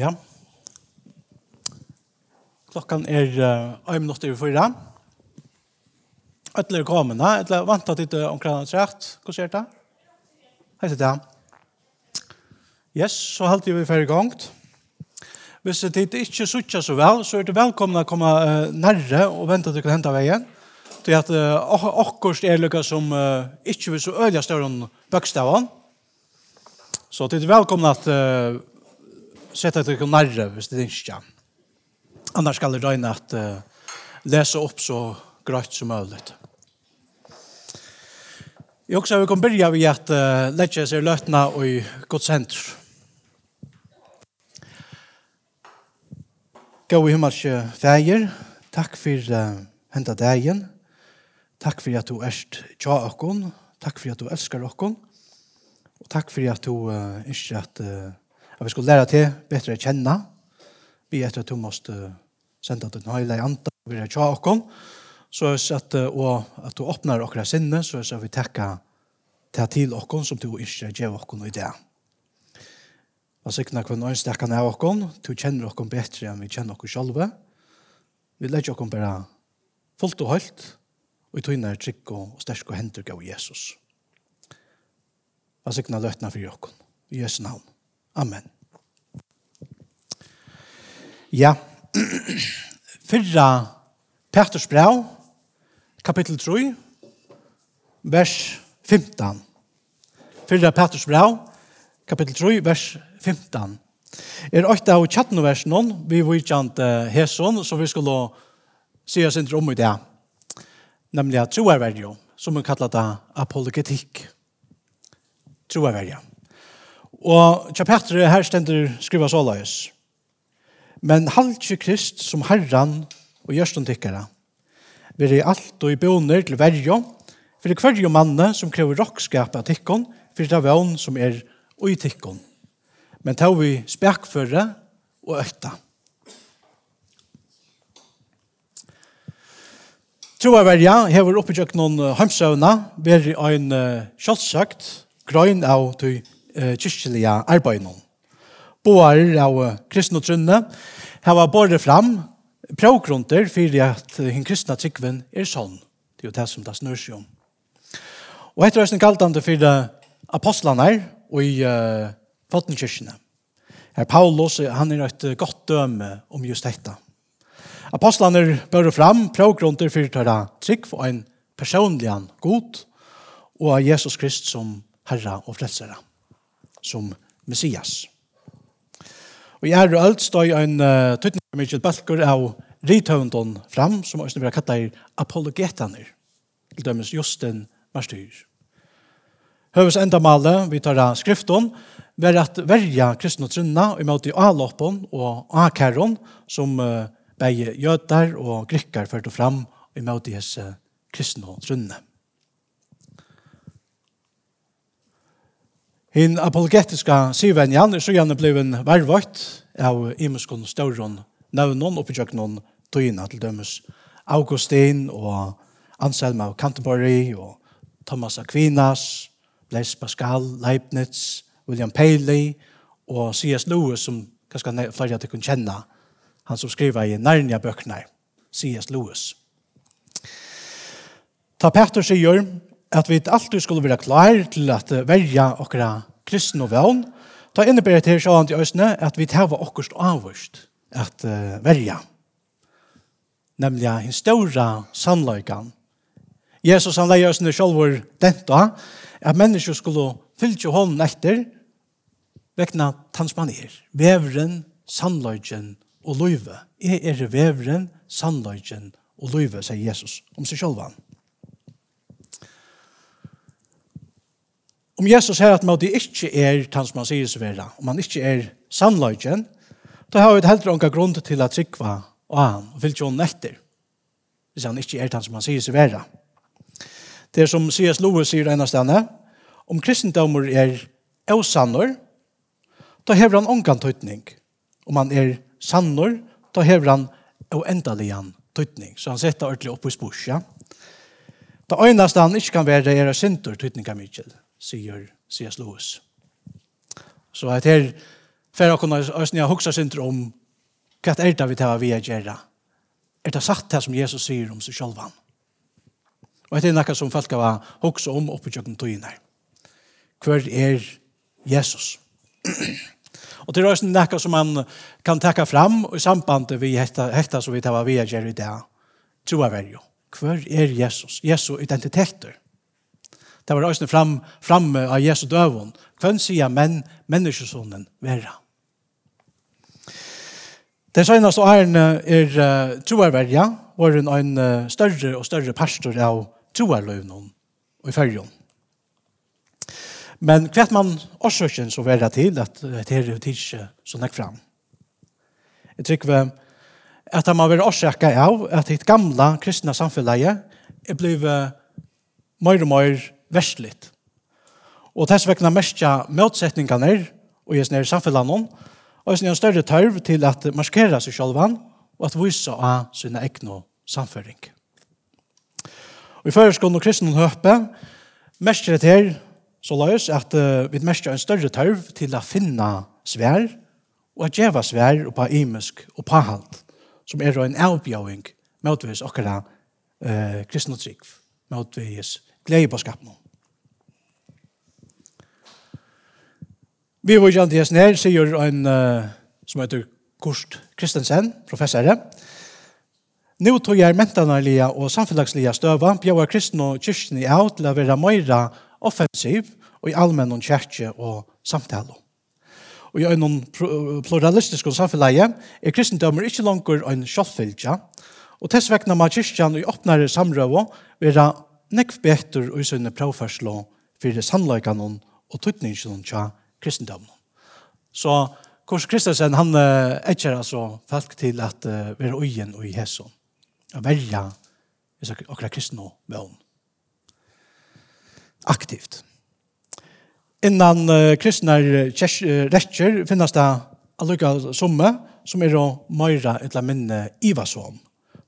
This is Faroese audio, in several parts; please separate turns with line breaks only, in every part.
Ja. Klokkan er uh, en minutt i fyra. Øtler kommende. eller vant at ikke omkring hans trätt. Hva ser det? Hei til det. Yes, så halte vi ferdig gongt. Hvis det ikke suttja så vel, så er det velkomna å komme uh, nærre og vente at du kan hente veien. Til at uh, akkurat er lukka som uh, ikke vil så øyla større enn bøkstavan. Så det er velkomna at uh, sätta dig och kan nærre hvis det ikke er. Annars skal det røyne at uh, lese opp så grått som mulig. Jeg også vil kunne begynne ved at uh, lette seg løtene i godsenter. Gå i himmelske feir, takk for uh, henta dagen. Takk for at du erst tja okkon. Takk for at du elskar okkon. Og takk for at du uh, ikke at uh, at vi skulle lære til, bedre kjenne, be etter at du måtte sende den høyla i andan, vi er tja okkom, så at, og at du åpner okra sinne, så at vi takker til til okkom som du ikke gjør okkom i det. Og sikna kvann øynstekkane av okkom, du kjenner okkom bedre enn vi kjenner okkom sjálve, Vi legger okkom bare fullt og holdt, og i tøyne er trygg og sterk og hendur gav Jesus. Hva sikna løtna for okkom, i Jesu navn. Amen. Ja, fyrra Peters brev, kapittel 3, vers 15. Fyrra Peters brev, kapittel 3, vers 15. Er åkta av tjattnoversen, vi vikjant Heson, som vi skulle se oss inte om i det. Nämligen troarverjo, som vi kallar det apologetikk. Troarverjo. Og tja Petre her stender skriva såleis. Men halvtje Krist som herran og gjørstund tikkara. Vi er alt og i boner til verjo, for det kvarjo manne som krever rokkskap av tikkon, for det vøn som er ui tikkon. Men tar vi spekføre og økta. Troa verja hever oppi tjøk noen heimsøvna, veri ein uh, kjallsøkt, grøyn av tøy kyrkjelige arbeidene. Boar av kristne og trunne hava båret fram prøvgrunter for at den kristne tryggven er sånn. Det er jo det som det snør seg om. Og etter høysen kalt han det for apostlene og i uh, Fottenkirkene. Her Paulus, han er et godt døme om just dette. Apostlene bør fram prøvgrunter for å ta trygg for en personlig god og av Jesus Krist som Herre og Frelsere som Messias. Og i ære alt stod en uh, tøytning Michael Balker av rithøvendon fram, som også vil katta i apologetaner, til dømes Justin Marstyr. Høves endamale, vi tar av skriften, var at verja kristne trunna i møte i avloppen og akæron, som uh, begge jødar og grikkar førte fram i møte i hese kristne trunna. Hinn apologetiska syvenjan er så gjerne bliven blevet av imenskon stauron nøvnon oppi tjøknon tøyina til dømes Augustin og Anselm av Canterbury og Thomas Aquinas, Blaise Pascal, Leibniz, William Paley og C.S. Lewis som kanskje flere av dere kunne kjenne han som skriver i Narnia-bøkene C.S. Lewis. Ta Petter sier at vi alltid skulle være klar til at verja okra kristne og vevn, ta innebærer til sjåan til øsne at vi tar okkurst avvurst at uh, verja. Nemlig en større sannløykan. Jesus han leier øsne sjolvor denta at mennesker skulle fylke hånden etter vekna tansmanier. Vevren, sannløyken og løyve. Jeg er vevren, sannløyken og løyve, sier Jesus om seg sjolvan. Om Jesus sier at man ikke er han som han sier seg vera, om han ikke er sannløgjen, da har vi heller noen grunn til at sikva og han, og fyllt jo etter, hvis han ikke er han som han sier seg vera. Det er som C.S. Lewis sier ena stedene, om kristendommer er avsannor, da hever han ongan tøytning. Om han er sannor, da hever han avendaligan tøytning. Så han setter ordentlig opp i spurs, ja. Det øyneste han ikke kan være er synder tøytninga mykje sier C.S. Lewis. Så at her fer okkur oss nya hugsa sindur om hva er det vi tar vi er ta det sagt det som Jesus sier om seg sjálvan? Og dette er noe som folk har hugsa om uppi i kjøkken Kvar Hver er Jesus? og det er også noe som man kan takke fram i samband vi hekta, som vi tar vi er gjerra i dag. Tro jeg vel jo. Hver er Jesus? Jesu identiteter. Det var også fram, fram av Jesu døven. Hvem sier menn, menneskesonen, vera? Det seneste årene er uh, troarverja, var en, en uh, større og større pastor av troarløvnen og i fyrjon. Men hvert man årsøkjen så vera til at det er jo ikke som er fram. Jeg tror vi at man var årsøkja av at det gamla kristna samfunnet er blivet mer og mer versligt. Og tess vegna mestja motsetningarna er, og jes nere samfellanon, og jes nere større tørv til at marskera seg sjálvan, og at vise av sina egna samføring. Og i føreskånd og kristne høpe, mestja det her, så løys at uh, vi mestja en større tørv til å finna svær, og at djeva svær og på imisk og på halt, som er en avbjøving, motvis okkara uh, kristne trygg, motvis glede på skapen. Vi var jo antihesten her, sier en uh, som heter Kurt Kristensen, professor. Nå tog jeg mentanalige og samfunnslige støver, bjør kristne og kyrkene i av til å være mer offensiv og i allmenn og kjerke og samtale. Og i en pluralistisk samfunnslige er kristendømmer ikke langer en kjølfylgja, og til svekna med kyrkjan og i åpnere samrøve være nekv betur og i sønne prøvførsel for sannløkene og tøtningsene kjærkene kristendom. Så Kors Kristensen, han etter altså folk til at uh, være øyen og i hæsson. Og velja akkurat kristne med hon. Aktivt. Innan uh, kristne rettjer finnes det allukka somme som er å møyra et la minne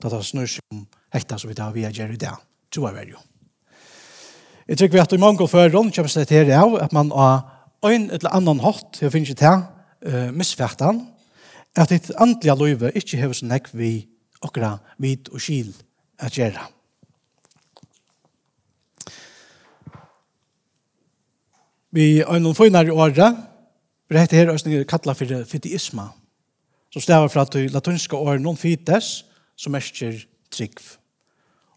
Da Det snur seg om hekta som vi tar via gjør i det. Tror jeg vel jo. Jeg tror vi at i mange fører kommer det til at man har ein eller annan hatt, jeg finner ikke til, uh, misfertan, at et andelig løyve ikke hever så nekk vi okra vid og skil at gjøre. Vi er noen finere i året, for dette her er kattla for fideisma, som stever fra at latinska år noen fides, som ersker trygg.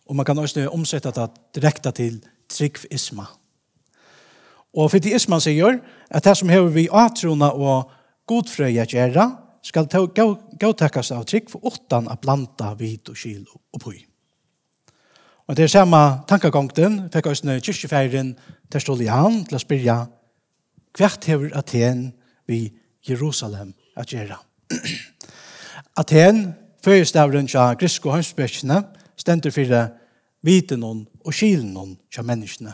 Og man kan også omsette det direkte til tryggvisma. Tryggvisma Og fideismen sier at det som hever vi atrona og godfrøy at gjøre, skal gautakast av trygg for åttan a blanda vid og kyl og pøy. Og det er samme tankagongten, fikk også kyrkjefeiren til Stolian til å spyrja hvert hever Aten vi Jerusalem at gjerra. Aten, føyestavren tja grisko hønsbøkene, stendur fyrir viten og kylen tja menneskene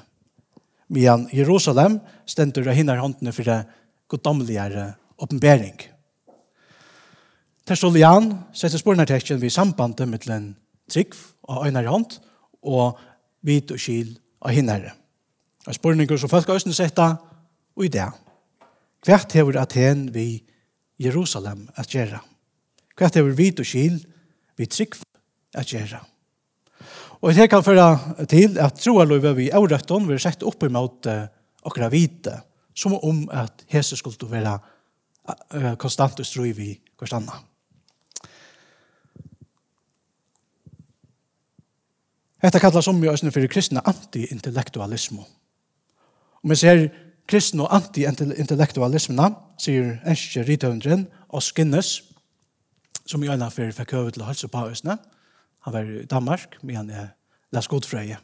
medan Jerusalem stendur av hinnar håndene for det goddomligere oppenbering. Terstolian setter spornartekjen ved sambandet mittlen trygg av øynar hånd og vit og kyl av hinnare. Og spurningar som folk øyne setta og i det. Hvert hever Aten vi Jerusalem at gjøre. Hvert hever vit og kyl vi trygg at gjera. Og det kan føre til at troaløyve vi avrøtten vil sette opp imot okra vite, som om at Jesus skulle være konstant og strøy vi hver annet. Hetta kallas om jo fyrir kristna anti-intellektualismo. Og vi ser kristna og anti-intellektualismena, sier enskje rithøvendren og Skinnes, som jo æna fyrir fikk høvet til å halse på Han var i Danmark, men han er las godfrøye.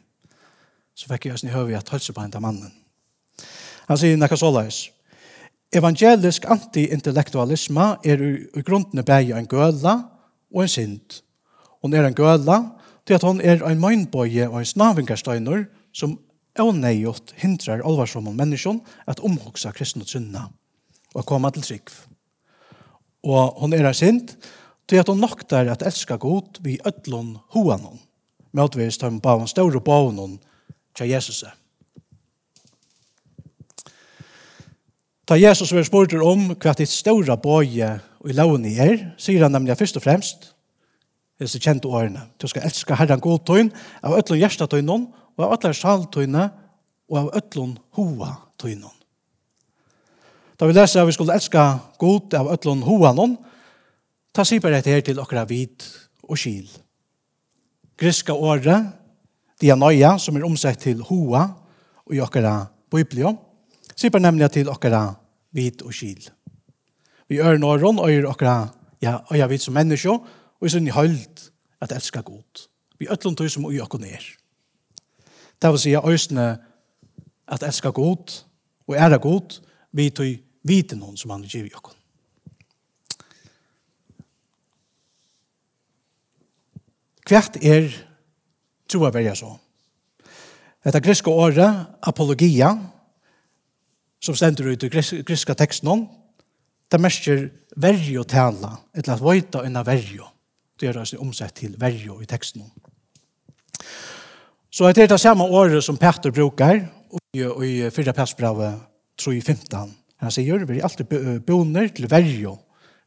Så fikk jeg sin høy at hølse på henne mannen. Han sier nekka såleis. Evangelisk anti-intellektualisme er i grunden bæg en gøla og en synd. Hun er en gøla til at hun er en møgnbøye og en snavingarstøyner som åneigjort hindrar alvarsomme menneskjon at omhoksa kristne og sunna og koma til trygg. Og hun er en synd til at hun noktar at elska god vi ødlun hoan hon, møtvis tøm på en større på hon Jesus. Ta Jesus vi spurter om hva ditt store bøye og i loven i er, sier han nemlig først og fremst, disse kjente årene, du skal elska Herren god tøyn, av ødlun hjersta tøynon, og av ødlun sjal og av ødlun hoa tøynon. Da vi leser at vi skulle elska god av ødlun hoa noen, Ta sig bare dette her til okra vid og skil. Griska året, dianoia, som er omsett til hoa, og i okra biblio, sig bare nemlig til okra vid og skil. Vi ør nåron, og er okra, ja, og jeg vet som menneske, og i sin høyld at elska god. Vi øtlom tog som ui okko ned. Det vil si øysene at elska god, og æra god, vi tog viten hon som han gir i. Hvert er troa verja så? Dette griske året, apologia, som stender ut i griske teksten, det merker verjo tala, etter at vajta unna verjo. Det er altså omsett til verjo i teksten. Så det er det samme året som Petter brukar, og i fyrra passbravet 3.15. Han sier, vi er alltid boner til verjo,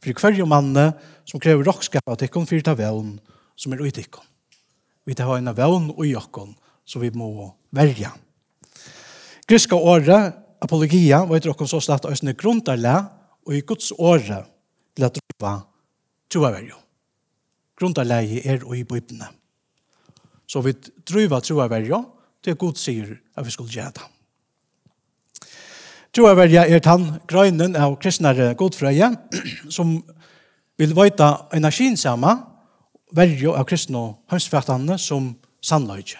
for hver hverjo manne som krever råkskap av tikkun fyrir ta vevn, som er uttikken. Vi tar en vevn og jokken, så vi må verja. Griska året, apologia, var etter råkken så slett av sine grunntarle, og i Guds året til at ropa troa verjo. Grunntarleie er ui i bøybene. Så vi drøyva troa verjo, til Gud sier at vi skulle gjøre det. Troa verja er tann grøynen av kristnare godfrøye, som vil vøyta energin saman, verjo av kristne hømsfættene som sannløyge.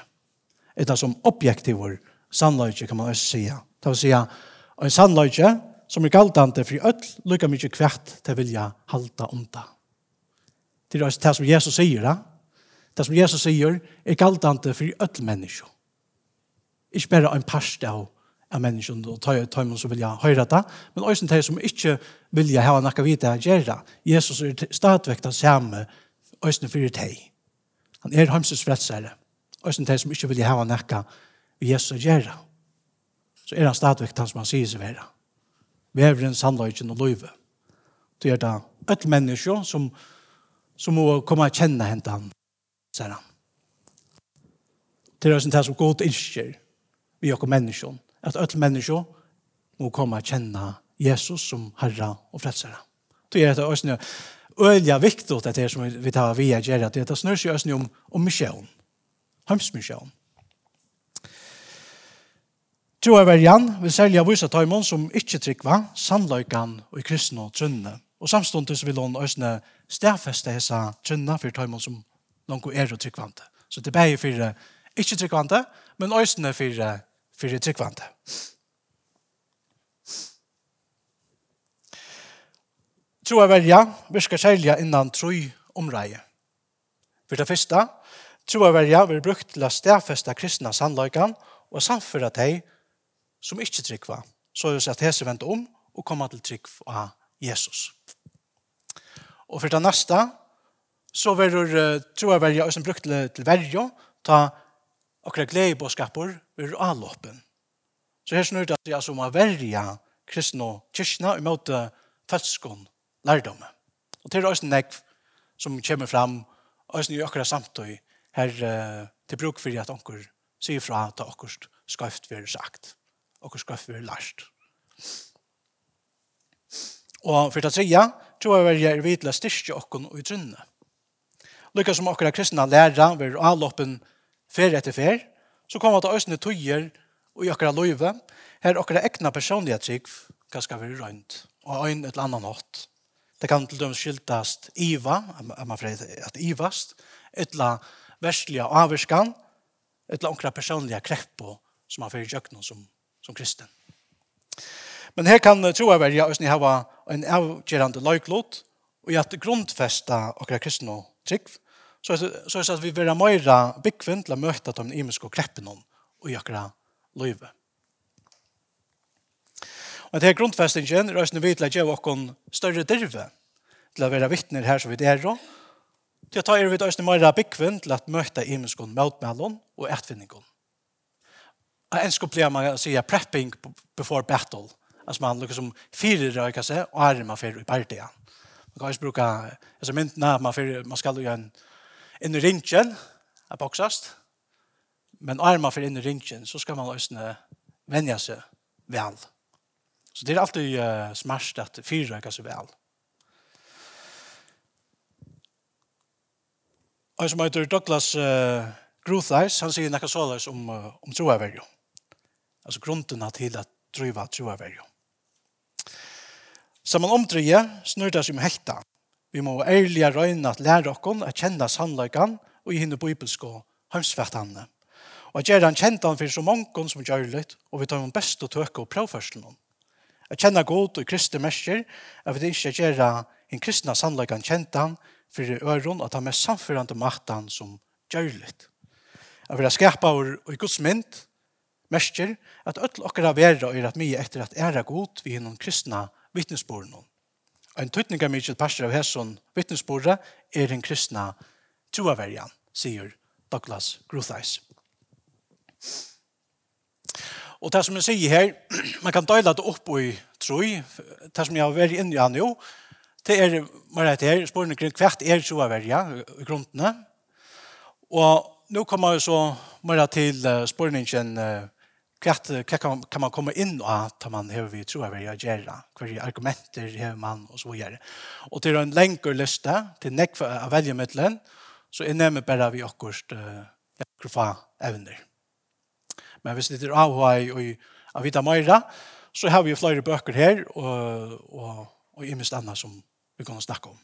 Etter som objektiver sannløyge, kan man også sige. Det vil sige, en sannløyge som er galdante for öll, lukka mykje kvært til vilja halda onda. det. Er det som Jesus sier, da. Det som Jesus sier er galdante for öll mennesker. Ikke bare en parst av av menneskene og tøy tøy som vilja høyre det, men også de som ikke vilja ha noe vite å gjøre. Jesus er stadigvæk den samme øyne for teg. Han er hamsens fredsere. Øyne teg som ikke vil hava nekka ved Jesus gjøre. Så er han stadigvæk han som han sier seg være. Vi er en sannløyken og løyve. Det er da et menneske som, som må komme og kjenne henne han, sier han. Det er øyne teg som god innskjer vi og menneske. At et menneske må komme og kjenne Jesus som Herre og frelsere. Det er et øyne teg øyelig viktig at det er som vi tar via gjerne, at det snør seg østene om, om misjon. Hamsmisjon. Tro er verjan, vil særlig av vise taimon som ikke trykva, sannløykan og i kristne og trunne. Og samståndet vil hun østene stedfeste hese trunne for taimon som langt er og trykvante. Så det er bare for ikke trykvante, men østene for, fyrir trykvante. Trykvante. Troa verja skal særlig innan troi omreie. For det første, tro troa verja vil brukt til å stedfeste kristna sannløykan og samføre deg som ikke tryggva, så er det at hese vente om og komme til trygg av Jesus. Og for det neste, så vil troa verja som brukt til verja, ta akkurat glede på gledebåskaper ur avloppen. Så her snur det at jeg som har verja kristne og kyrkene i måte fødskånd lærdomme. Og til også nekv som kommer fram, også nye akkurat samtøy, her uh, til bruk for at onker sier fra at akkurat skøyft vi sagt, akkurat skøyft vil lært. Og for det tredje, tror jeg vi er vidla styrke okken og utrynne. Lykke som akkurat kristna læra vil avloppen fer etter fer, så kommer det også tøyer og okkur akkurat løyve, her akkurat egna personlige trygg, hva skal være rønt, og en eller annan hatt. Det kan til dømes skiltast iva, er man freit at ivast, etla verslige avvirskan, etla onkra personliga kreppo som har fyrir jøkna som, som kristen. Men her kan tro jeg verja hvis ni hava en avgerande løyklot og i at grundfesta okra kristne trygg, så, så er det at vi vill meira byggvind til å møte de imiske kreppene og i okra løyve. Men det her grunnfestingen er også vi til å gjøre oss større dirve til å være vittner her som vi er og til å ta er vi til å være byggvinn til å møte imenskån møtmellom og etvinningon. En skulle bli man sier prepping before battle. Altså man lukker som fire røyker seg og er man fyrir i partiet. Man kan også bruke, altså myndene, man, fyrir, man skal jo gjøre en inn i ringen, er boksast. Men er man fyrir inn i ringen, så skal man også vennja seg vel. Så det er alltid uh, smärst at fyra kan så vel. Og som heter Douglas uh, Gruthais, han sier nekka såleis om, uh, om troaverjo. Altså grunden til at driva troaverjo. man omdreie snurda som hekta. Vi må ærlige røyna at lære okkon at kjenne sannløykan og i hinne bibelsko og. Og at gjerne han kjente han for så mange som gjør litt, og vi tar hon best å tøke og prøvførselen om. Jeg kjenner godt og kristne mennesker, at vi ikke gjør en kristne sannleggene kjent han, for i øren at han er samførende makten som gjør litt. Jeg vil skapa og i Guds mynd, mennesker, at alle okkara vera er at mye etter at ære god vi innom kristne vittnesbordene. En tøytning av mye pastor av hesson vittnesbordet er en kristne troaverjan, sier Douglas Grutheis. Og det som jeg sier her, man kan døyla det opp i troi, det som jeg har vært inne i han jo, det er, man rett her, spørsmålet kring hvert er så verja, i grunnene. Og nå kommer vi så mer til spørsmålet hvert kan, kan man komme inn og at man har vi tror jeg vil gjøre, er argumenter har man og så gjør. Og til en lengre liste, til nekva av veljemiddelen, så er nemlig bare vi akkurat uh, akkurat evner. Men hvis det er avhøy og avita Møyra, så har vi jo flere bøker her, og, og, og imest annet som vi kan snakke om.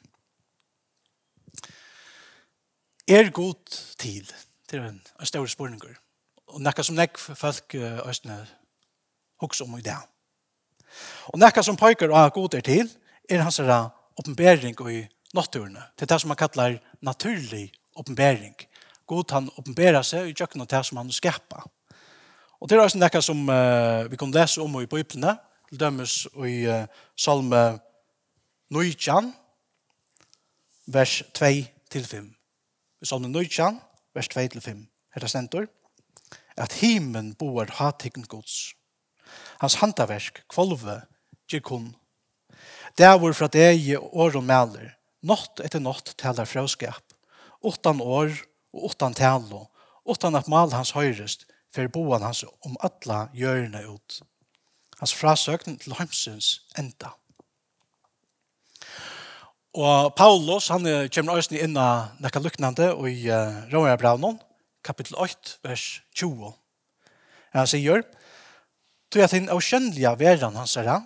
Er god til, til en, en større spørninger, og nekka som nekk folk østene hukse om i det. Og nekka som pøyker av god er til, er hans oppenbering i naturene, til det som man kallar naturlig oppenbering. God han oppenberer seg i kjøkken og det som han skapar. Og det er også noe som uh, vi kan lese om i Bibelene, til dømes i uh, Salme 9, vers 2-5. I Salme 9, vers 2-5. Her er stentor. At himen boer hatikken gods. Hans handaversk, kvolve, gikon. Dævor fra deg år og mæler. Nått etter nått taler frøskap. Åttan år og åttan talo. Åttan at mal hans høyrest – fer boan hans om alla gjørna ut. Hans frasøkning til heimsins enda. Og Paulus, han kommer også inn av nekka luknande i uh, Romerbraunen, kapittel 8, vers 20. Han sier, «Tu at hinn avkjønnelige veran hans herre,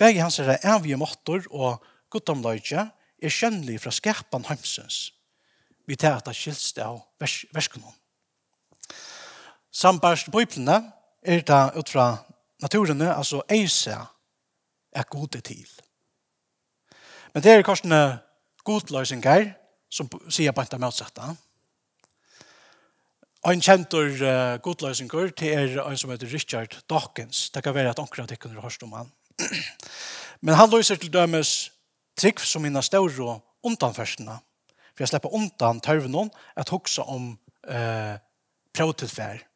begge hans herre evige måttor og guttomløyge, er kjønnelig fra skapan heimsins, vi tar at det skilst av vers, verskunnen. Sambarst bøyplene er det ut fra naturene, altså eise er gode til. Men det er korsene godløsninger som sier på etter motsatte. Ein kjentur uh, godløsninger til er en som heter Richard Dawkins. Det kan være at anker at dere har hørt om han. Men han løser til dømes trygg som innan større undanførsene. For jeg slipper undan tørven at hoksa om uh, prøvtilferd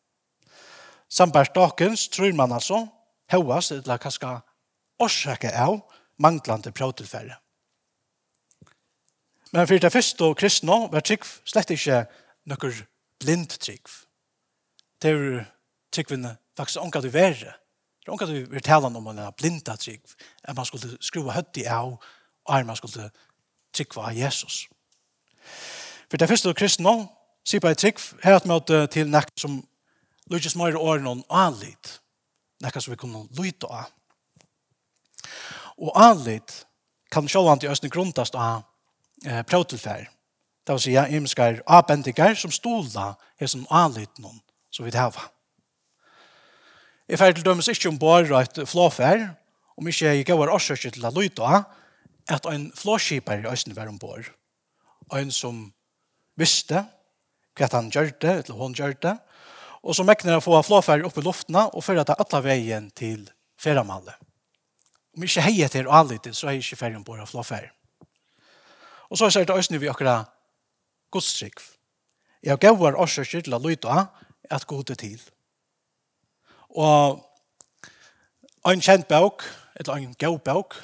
Sambart Dawkins tror man altså høyest til at kanskje årsake av manglande prøvtilfære. Men for det første og kristne var trygg slett ikke noe blind trygg. Det er tryggvene faktisk ånka du være. Det er ånka du vil tale om en blinda trygg, at man skulle skrua høtt i av, og at man skulle tryggva av Jesus. For det første og kristne sier på et trygg, her at møte til nekt som Lutjes mer åren om anlit. Nekka som vi kunne lytte av. Og anlit kan sjåan til Østene grunnast av eh, prøvtilfær. Det vil si imskar abendigar som stola er som anlit noen som vi hava. Jeg fer til dømes ikke om bare et flåfær, om ikke jeg gav årsøkje til å lyta av, at en flåskiper i Østene var ombord. En som visste hva han gjør det, eller hun gjør det, og så mekner jeg få flåferd opp i luftene og føre til alle veien til feramallet. Om ikke heier til og anlite, så er jeg ikke ferdig på å flåferd. Og så ser det øyne vi akkurat godstrykk. Jeg gav var årsøkker til å lytte av at er til. Og en kjent bøk, eller en gav bøk,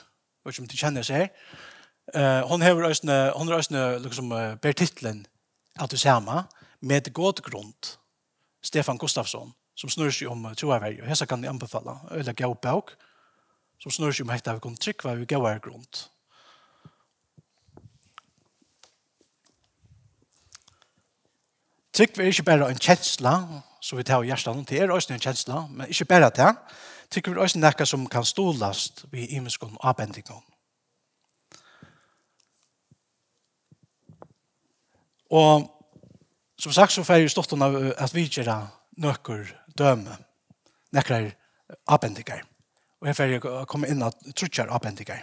vet ikke om du kjenner seg her, uh, hon hever øyne, hon er øyne liksom, uh, ber titlen at du ser meg, med god grunn. Stefan Gustafsson som snurrer seg om troavärg. og hessa kan jeg anbefale, Eller gå bok som snurrer seg om hette vi kommer hva vi går grund. Tryggva er ikke bare en kjensla, så vi tar i hjertan, det er også en kjensla, men ikke bare det. Tryggva er også noe som kan stålast ved imenskene og avbendingene. Og Som sagt så får jeg stått av at vi gjør nøkker døme, nekker abendikker. Og jeg får jeg komme inn at trutjer abendikker.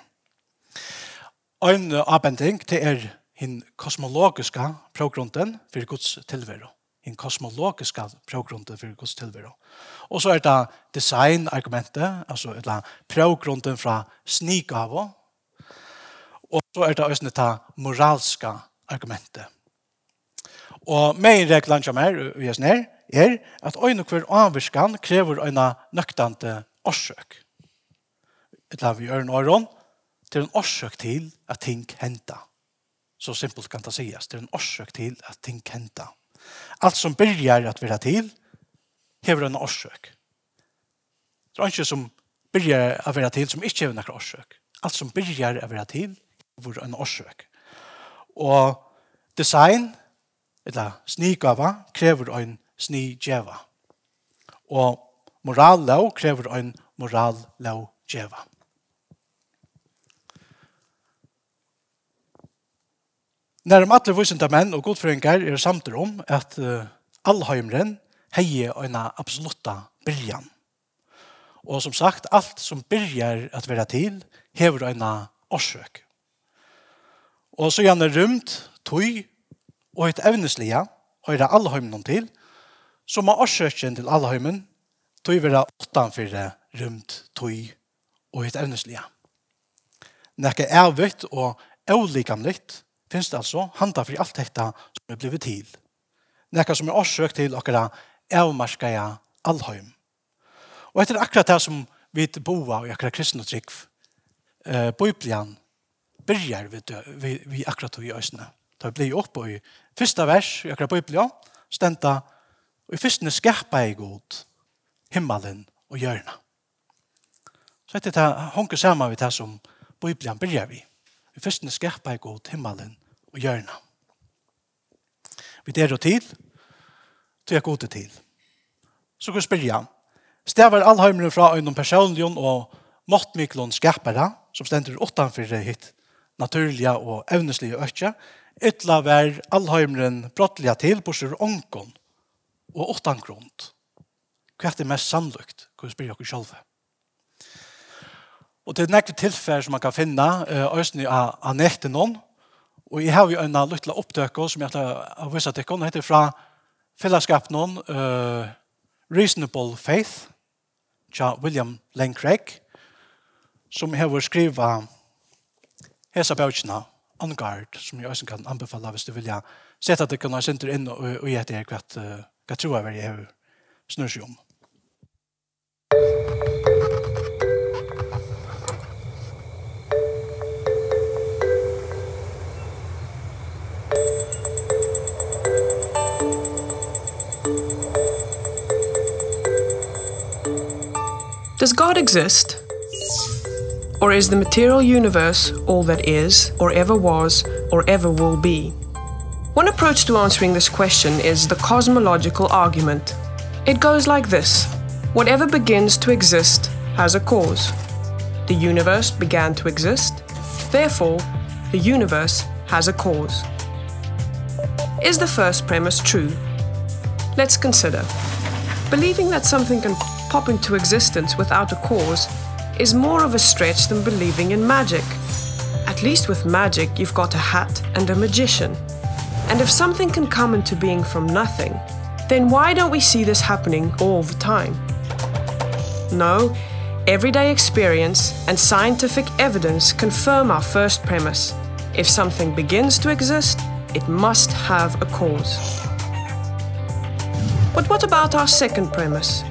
En abending det er hin kosmologiska progrunden for Guds tilvero. Hin kosmologiska progrunden for Guds tilvero. Og så er det designargumentet, altså er det progrunden fra snikavo. Og så er det også det moralska argumentet Og mein reglan som er, vi er nær, er at øyne hver avvirskan krever øyne nøktante årsøk. Et la vi gjør en til en årsøk til at ting henta. Så simpelt kan det sies. Til en årsøk til at ting henta. Alt som byrjar at vera til, hever en årsøk. Det er ikke som byrjar at vera til, som ikke hever en årsøk. Alt som byrjar at vera til, hever en årsøk. Og design eller snigava, krever en snigjeva. Og morallov krever en morallovgjeva. Når de alle vissende menn og godføringer er samt om at uh, allheimren heier en absolutta byrjan. Og som sagt, alt som byrjar at være til, hever en årsøk. Og så gjerne rymt, tøy og et evneslige, høyre alle høymen til, så må årsøkjen til alle høymen, tog være åttanfor rymt tog og et evneslige. Nekke ervitt og eulikamlikt finnes det altså handa for alt dette som er blevet til. Nekka som er årsøk til okkara avmarskaja allheim. Og etter akkurat det som vi boa i akkurat kristne trygg, eh, Biblian byrjar vi, vi, vi akkurat i øsene. Da vi blir oppe i Fyrsta vers i akkurat Bibelen, stenta, og i fyrstene skerpa i god himmelen og hjørna. Så etter det honker saman vi det som Bibelen byrjar vi. I fyrstene skerpa i god himmelen og hjørna. Vi der og til, til jeg gode til. Så kan vi spyrja, stavar allheimren fra øynom personlion og måttmiklon skerpara, som stender utanfor hitt naturliga og evneslige økja, Ytla vær allheimren brottliga til på sin ångkon og åttan grund. Hva er det mest sannlukt? Hva spyr dere selv? Og det er nekve tilfell som man kan finne øyne av Anette noen. Og jeg har jo en lytla opptøkker som jeg har vist at det heter fra fellesskap noen uh, Reasonable Faith tja William Lane Craig som har skrivet hesa bøkene On Guard som jeg også kan anbefale hvis du sette at du kan ha inn og, det hva, snurre seg om.
Does God exist? Or is the material universe all that is, or ever was, or ever will be? One approach to answering this question is the cosmological argument. It goes like this. Whatever begins to exist has a cause. The universe began to exist. Therefore, the universe has a cause. Is the first premise true? Let's consider. Believing that something can pop into existence without a cause is more of a stretch than believing in magic. At least with magic, you've got a hat and a magician. And if something can come into being from nothing, then why don't we see this happening all the time? No, everyday experience and scientific evidence confirm our first premise. If something begins to exist, it must have a cause. But what about our second premise?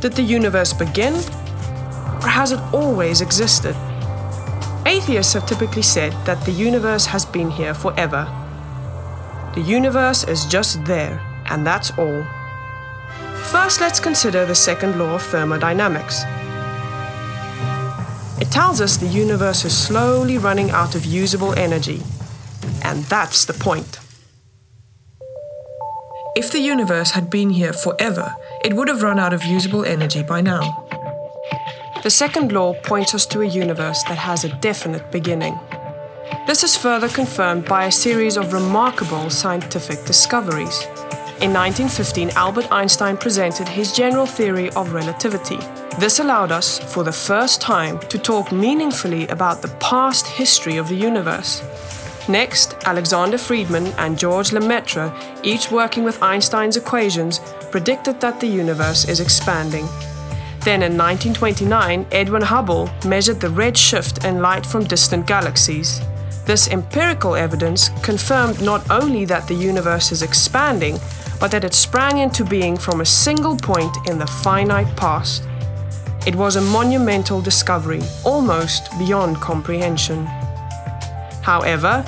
Did the universe begin Or has it always existed? Atheists have typically said that the universe has been here forever. The universe is just there, and that's all. First, let's consider the second law of thermodynamics. It tells us the universe is slowly running out of usable energy. And that's the point. If the universe had been here forever, it would have run out of usable energy by now. The second law points us to a universe that has a definite beginning. This is further confirmed by a series of remarkable scientific discoveries. In 1915, Albert Einstein presented his general theory of relativity. This allowed us, for the first time, to talk meaningfully about the past history of the universe. Next, Alexander Friedman and George Lemaitre, each working with Einstein's equations, predicted that the universe is expanding. Then in 1929, Edwin Hubble measured the red shift in light from distant galaxies. This empirical evidence confirmed not only that the universe is expanding, but that it sprang into being from a single point in the finite past. It was a monumental discovery, almost beyond comprehension. However,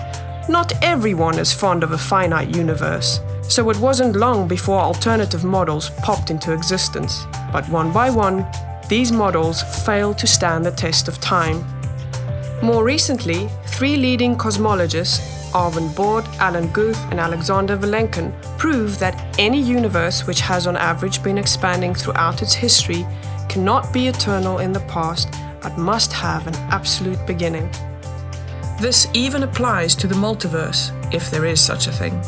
not everyone is fond of a finite universe, so it wasn't long before alternative models popped into existence. But one by one, these models failed to stand the test of time. More recently, three leading cosmologists, Arvin Bord, Alan Guth, and Alexander Vilenkin, prove that any universe which has on average been expanding throughout its history cannot be eternal in the past, but must have an absolute beginning. This even applies to the multiverse, if there is such a thing.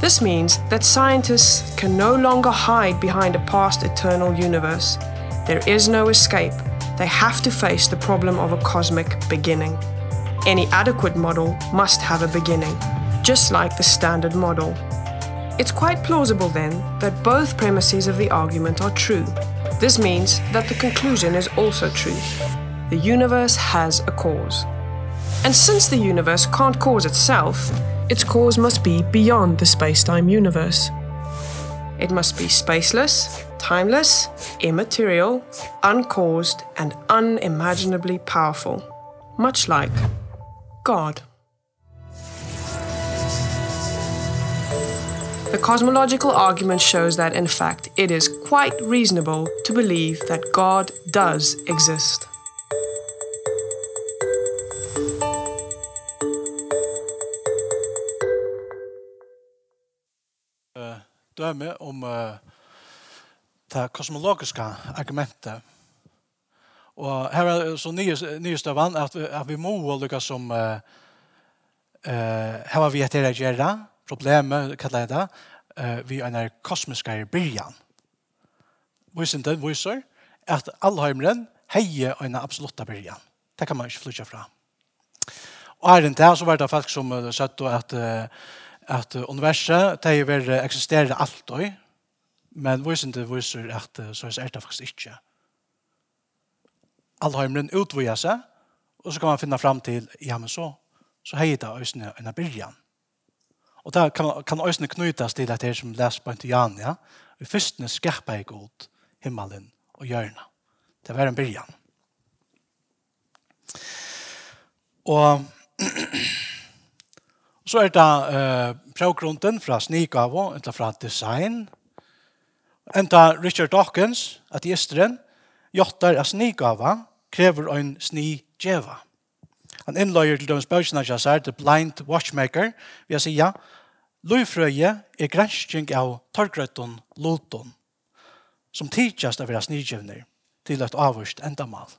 This means that scientists can no longer hide behind a past eternal universe. There is no escape. They have to face the problem of a cosmic beginning. Any adequate model must have a beginning, just like the standard model. It's quite plausible then that both premises of the argument are true. This means that the conclusion is also true. The universe has a cause. And since the universe can't cause itself, its cause must be beyond the space-time universe. It must be spaceless, timeless, immaterial, uncaused, and unimaginably powerful. Much like God. The cosmological argument shows that, in fact, it is quite reasonable to believe that God does exist.
døme om uh, det kosmologiske argumentet. Og her er så nye, nye støvann at, vi, at vi må lykke som uh, uh, her har vi etter å gjøre problemet, hva jeg det, uh, vi er en kosmisk byrjan. Visenden viser at allheimren heier en absolutte byrjan. Det kan man ikke flytte fra. Og er det så var det folk som uh, søtt at uh, at universet, det er vel eksisterer alt og, men visende viser at så er det faktisk ikke. Allheimren utvider seg, og så kan man finne fram til, ja, men så, så heier det øsene en av byrjan. Og da kan, kan øsene knytes til at det er som leser på Jan ja, vi førstene skapet i god himmelen og hjørnet. Det var en byrjan. Og Så er det uh, prøvgrunden fra Snigavo, eller fra Design. Enda Richard Dawkins, at ateisteren, jottar at Snikava, krever en snigeva. Han innløyer til dømes bøkene jeg sier, The Blind Watchmaker, vil jeg sige, Løyfrøye er grænsking av torgrøtten loton, som tidsjast av vera snigevner til et avvurst endamal.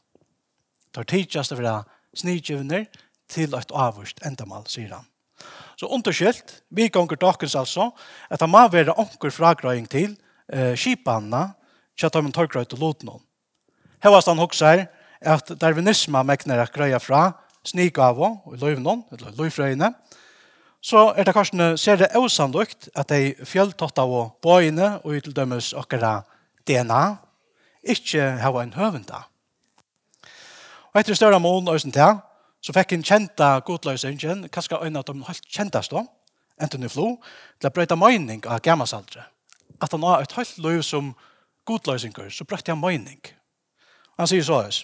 Tar tidsjast av vera snigevner til et avvurst endamal, sier han. Så underskilt, vi gonger dagens altså, at det må være onker fragrøying til eh, kipanna, kjatt av en torgrøyt og lot. Hevast han hoksar at darwinisme mekner at grøya fra snikavå og løyvnån, eller løyfrøyene, så er det kanskje ser det ausandukt at de fjelltotta og bøyene og uteldømmes okkara DNA ikke hava en høvenda. Og etter større mån og sånt her, så fikk en kjenta godløsingen, kanskje en av de helt kjentast da, Anthony Flo, til å brøyta mening av gammelsaldre. At han har et helt løy som godløsinger, så brøyta han mening. Han sier så høys.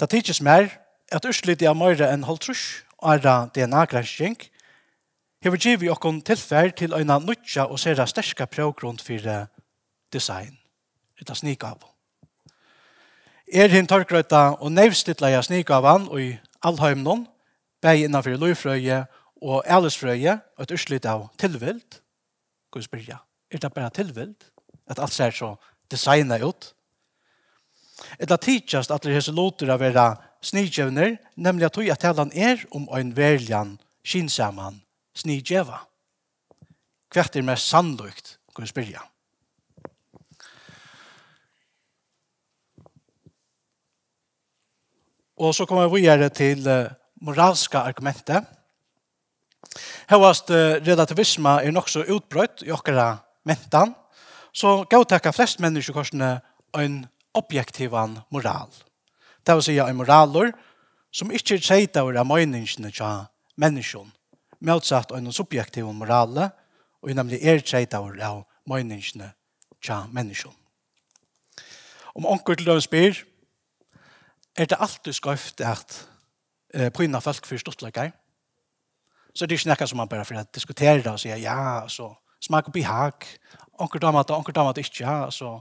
Det tidsis mer at urslit er mer enn holdtrus, æra DNA-gransking, hever givet okkon tilfær til øyna nutja og sera sterska prøvgrunn fyrir design, etter snikavon er hinn torkrøyta og nevstitla jeg snikavan og i allheimnon, bæg innanfyr løyfrøye og ælesfrøye, og et urslit av tilvild. Gå spyrja, er det bare tilvild? At alt ser så designa ut? Etla tidsjast at det hese loter av vera snikjevner, nemlig at tog at talan er om ein verlian, kinsaman, snikjeva. Hvert er mest sannlukt, Guds byrja. Och så kommer vi vidare till eh, moralska argumentet. Hevast det relativisma är nok så utbrøtt i åkara mentan. Så godtaka flest människor korsne en objektivan moral. Det vil si en moralor som inte är tjejta av de til till människan. Motsatt en subjektiv moral och nämligen är tjejta av de til till människan. Om onkel till å spyr, er det alltid skøyft at eh, pryna folk for stortleikar. Så det er ikke noe som man bare for å diskutere det og sier ja, så smak opp i hak, onker damat det, onker damat ikke, ja, så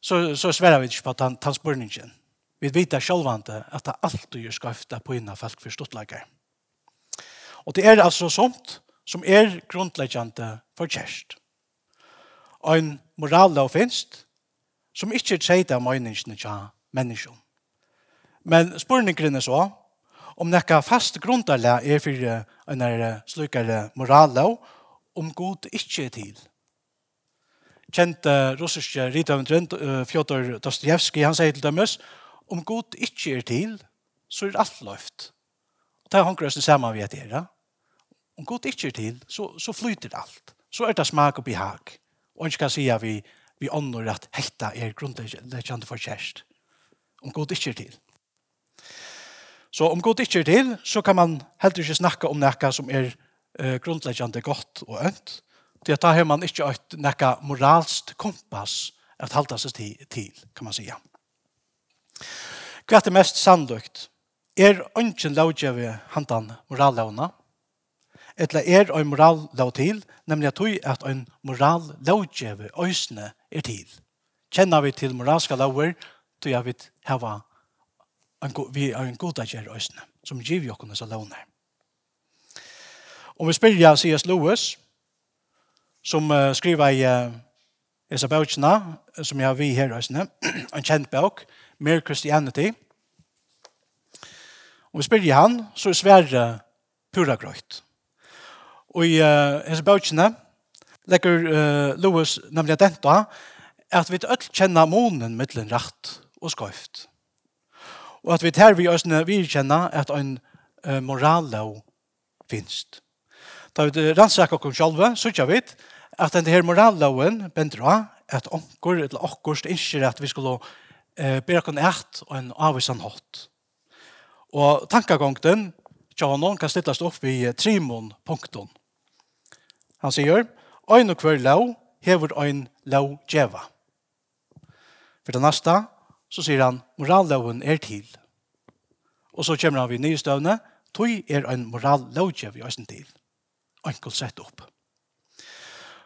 så, så sverer vi ikke på tan, tanspurningen. Vi vet sjølvande at det alltid er skøyft at pryna folk for stortleikar. Og det er altså sånt som er grunnleggende for kjærst. Og en moral og finst som ikke er tredje av møyningene til menneskjon. Men spørningen er så, om nekka fast grundarle er for en slukere moral, morallov, om god ikke er til. Kjent uh, russiske ritavendren uh, Fjodor Dostoyevsky, han sier til dømes, om god ikke er til, så er alt løft. Og det er håndgrøsten saman vi etter. Ja? Om god ikke er til, så, så flyter alt. Så er det smak og behag. Og han skal si at vi, vi ånder at hekta er grunnleggjande for kjærst om god ikke er til. Så om god ikke er til, så kan man heller ikke snakke om noe som er eh, grunnleggende godt og ønt. Det tar her man ikke et noe moralst kompass at halda seg til, kan man sige. Hva er det mest sannløkt? Er ønsken lovgjøve hantan morallovna? Eller er ein moral lov til, nemlig at du at ein moral lovgjøve øsne er til? Kjenner vi til moralska lover, tog jeg vidt heva en, vi er en god agjer øsne, som giv jo kunne så låne. Og vi spyrir ja C.S. Lewis, som uh, skriver i uh, Esa bøkene, som jeg har vi her øsne, en kjent bøk, Mere Christianity. Og vi spyrir han, så er sverre pura grøyt. Og i uh, Esa bøkene, legger uh, Lewis nemlig at denta, at vi ikke kjenner månen mittelen rett og skøyft. Og at vi tar vi oss vi kjenner at en uh, morallov finst. Da vi rannsakar okkur sjálfa, sykja vi at den her moralloven bendra at onkur eller okkurst innskjer at vi skulle uh, bera kun eit og en avvisan hatt. Og tankagongten, Tjanon, kan stillast opp i trimon punkton. Han sier, «Ein og hver lov hever ein lov djeva». For det neste, så sier han, moralloven er til. Og så kommer han vid nye støvne, tog er en morallovgjev i østen til. Enkelt sett opp.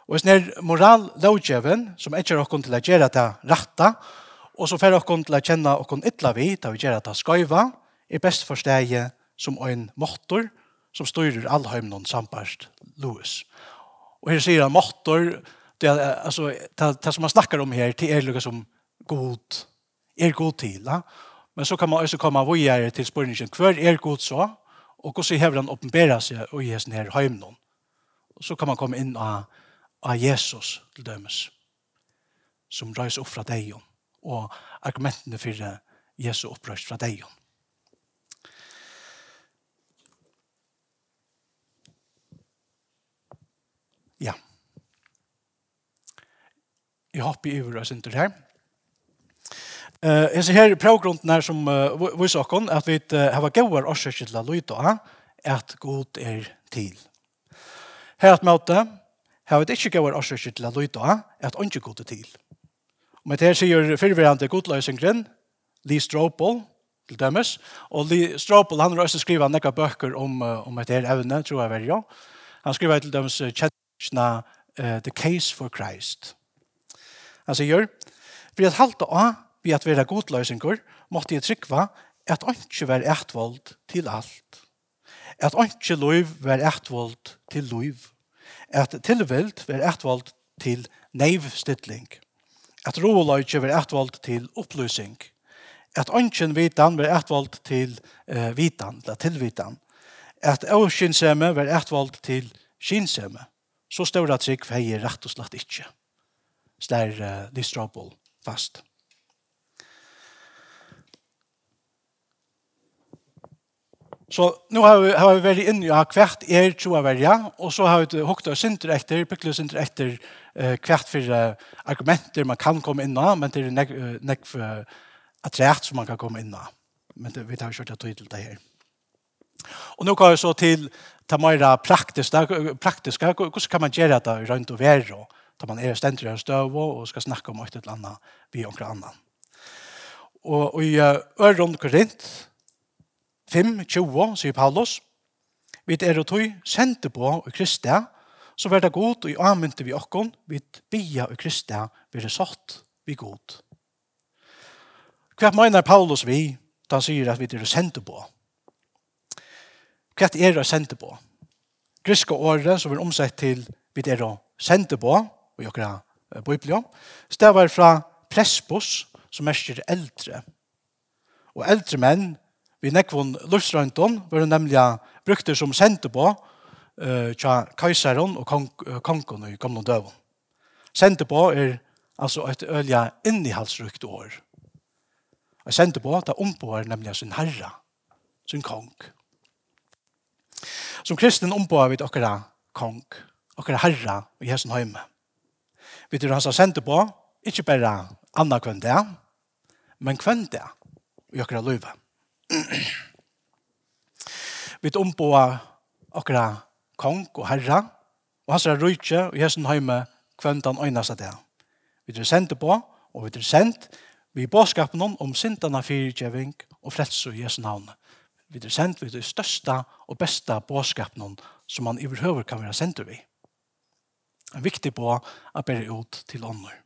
Og hvis det er morallovgjeven, som ikke er åkken til å gjøre det rette, og så får åkken til å kjenne åkken ytla vi, da vi gjør det skøyva, er best forsteget som en motor, som styrer all noen samparst Louis. Og her sier han motor, det, er, altså, det, det som han snakker om her, det er lukket som god er god til. Ja? Men så kan man også komme videre til spørningen, hver er god så, og hvordan hever han åpenbæra seg og i hesten her heimnån. Og så kan man komme inn av, av Jesus til dømes, som røys opp fra deg, og argumentene for Jesus opprøst fra deg. Ja. Jeg hopper i over oss synder her. Eh, uh, her prøvgrunden her som uh, vi såkon, at vi uh, har gauar årsøkje til å lytte at god er til. Her at møte, har vi ikke gauar årsøkje til å lytte at ikke god er til. Og med det her sier fyrverande godløsingren, Lee Stropel, til dømes, og Lee Stropel, han har også skrivet nekka bøker om, uh, om et her evne, tror jeg vel, ja. Han skriver til dømes uh, Kjetsna, uh, The Case for Christ. Han sier, for at halte av vi at vera godløysingur, måtte jeg trykva at ikke var etvold til alt. At ikke lov var etvold til lov. At tilvilt var etvold til neivstidling. At roeløyke var etvold til oppløsing. At ikke vitan var etvold til uh, vitan, eller tilvitan. At åskinsemme var etvold til kinsemme. Så står det at trygg jeg rett og slett ikke. Så det er uh, Listrabel fast. Så nu har vi, har vi vært in i ja, är ju tjoa ja och så har vi hukt og synder etter, pykle og synder eh, hvert för uh, argumenter man kan komma inn av, men det är nek, nek for atræt som man kan komma inn av. Men det, vi tar kjørt at tog det här. Och nu går vi så till ta meira praktiska, praktiska hur kan man gjøre det rundt og være, da man är ständigt i en støv og skal om ett eller annet vi og annan. Och och i Øron Korint, 5, 20, sier Paulus, vi er og tog sendte på i Kristi, så var det god, og i anmynte vi okkon, vi bia og Kristi, vi er satt vi god. Hva mener Paulus vi, da han sier at vi er sendte på? Hva er det sendte på? Griske året, som er omsett til vi er sendte på, og i okra bøyblja, var fra prespos, som er eldre. Og eldre menn vi nekvon lustrøynton, var det nemlig brukte som sendte på uh, tja kajseren og kong, uh, kongen i gamle døven. Sendte på er altså et ølja innihalsrukt år. Og sendte på at det ombår nemlig sin herre, sin kong. Som kristen ombår vi okkara kong, okkara herre i hessen høyme. Vi tror han sa sendte på, ikke bare anna kvendt det, men kvendt det i okkara løyve vi omboa okra kong og herra, og hans er rujtje, og hesen heime kvöntan øynast det. Vi er sendt på, og vi er sendt vi båskapen om sintana fyrtjeving og frelse i Jesu navn. Vi er sendt vi er størsta og beste båskapen som man i kan være sendt vi. En viktig på å bære ut til ånder.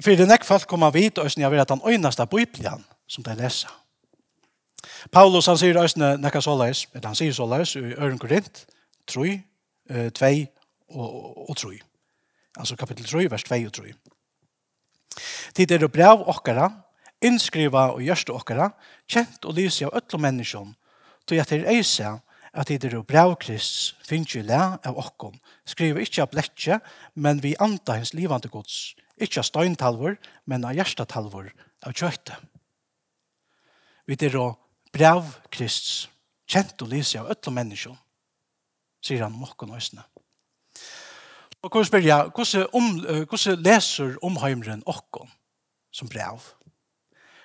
For det nekk folk kommer vidt og jeg vet at han øyneste bøyplian som de leser. Paulus han sier øyne nekka såleis, eller han sier såleis i Øren Korint, 3, 2 og, og 3. Altså kapittel 3, vers 2 og 3. Tid er det brev okkara, innskriva og gjørste okkara, kjent og lyse av øtlo menneskjon, tog at det er eise at tid er det brev krist finnes jo le av okkom, skriver ikkje av bletje, men vi anta hans livande gods, Ikke av støyntalvor, men av hjertetalvor av kjøttet. Vi er å brev krist, kjent og lyse av øtle mennesker, sier han om åkken høysene. Og hvordan spør jeg, hvordan leser omheimeren åkken som brev?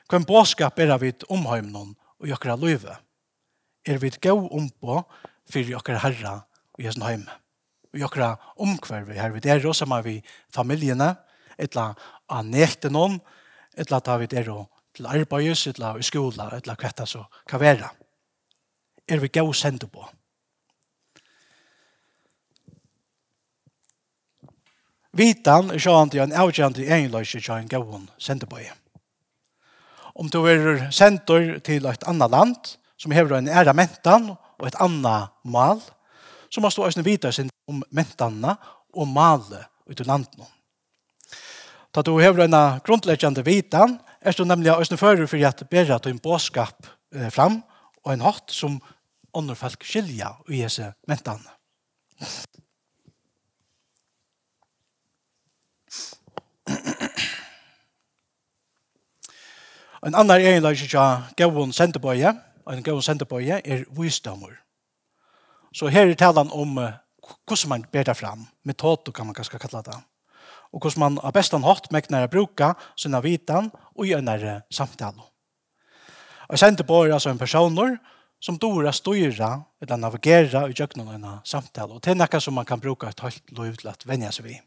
Hvem båskap er vi omheimeren og gjør det løyve? Er vi gå om på for gjør herre og gjør heime? Og gjør omkvarve her vi der, og sammen vi familiene, etla a nekte noen, etla ta vi der til arbeids, etla i skola, etla kvetta så kan vera. Er vi gau sende på. Vitan er sjåan til en avgjant i egenløse en gau sende på. Om du er sendur til et annet land, som hever en æra mentan og et annet mal, så må du også vite om mentanna og malet ut i landet Da du hever en grunnleggende vitan, er du nemlig også fører for at bedre at du en båskap fram, og en hatt som andre folk skilja i disse mentene. En annan egenlag som gavun senderbøye, en gavun senderbøye, er visdommer. Så her er talan om hvordan man ber det fram, metode kan man kanskje kalla det og hvordan man av bestan hatt meknar å bruka sina vitan og gjøre samtale. Og jeg sendte på altså en personer som dora styra eller navigera i jøknen av samtale. Og det er noe som man kan bruka et halvt lov til å vende seg vi.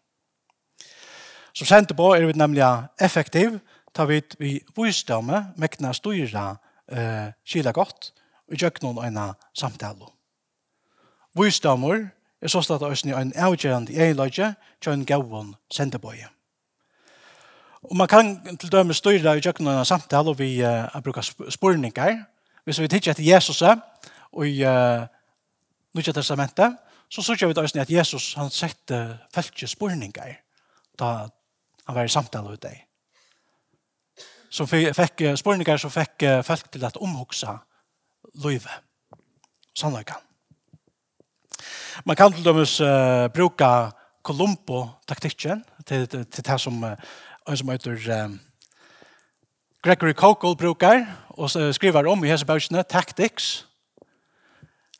Som sendte på er vi nemlig effektiv, tar vi vi vysdomme mekna styra eh, kila godt i jøknen av samtale. Vysdommer er så slatt òsni ein avgjerande eiløyge til en gavon sendebøye. Og man kan til døme styra i jøkken av samtale og vi uh, bruker spurningar. Hvis vi tidsjer til Jesus og i uh, Nudja Testamentet, så sørger vi òsni at Jesus han sette feltje spurningar da han var i samtale med deg. Så fikk spurningar som fikk folk til at omhoksa løyve. Sannløykan. Man kan til dømes uh, bruka Columbo-taktikken til, til, til det som, uh, som heter uh, Gregory Kokel brukar og skriver om i hese bøkene Tactics.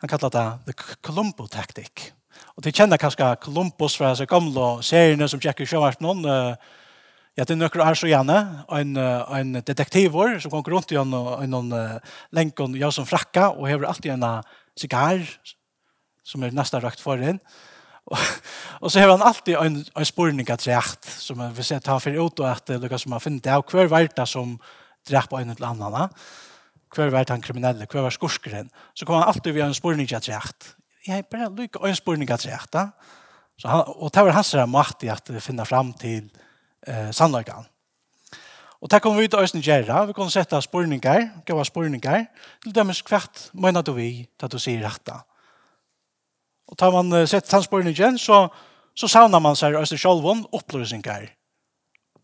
Han kallar det The Columbo Tactic. Og de kjenner kanskje Columbus fra seg gamle seriene som Jackie sjøvarp noen. Ja, det er nøkker er så gjerne. En, en detektivor som går rundt i en, en, en lenken ja, som frakka og hever alltid en sigar som er nästa rakt för den. Och så har han alltid en en spårning att rätt som vi ser ta för ut och att Lucas som man funnit av kvar vart som drap på en eller annan. Kvar vart han kriminell, kvar var skurskren. Så kommer han alltid vid en spårning att rätt. Jag är bara lycka en spårning att rätt. Så han och tar hans makt i att finna fram till eh sannolikan. Och där kommer vi ut av Øysten Gjerra. Vi kan sette spårningar, gava spårningar, til dem kvart mener du vi, til at du sier retta. Og tar man uh, sett tannspåren igjen, så, så savner man seg Øster Kjolvån oppløsninger.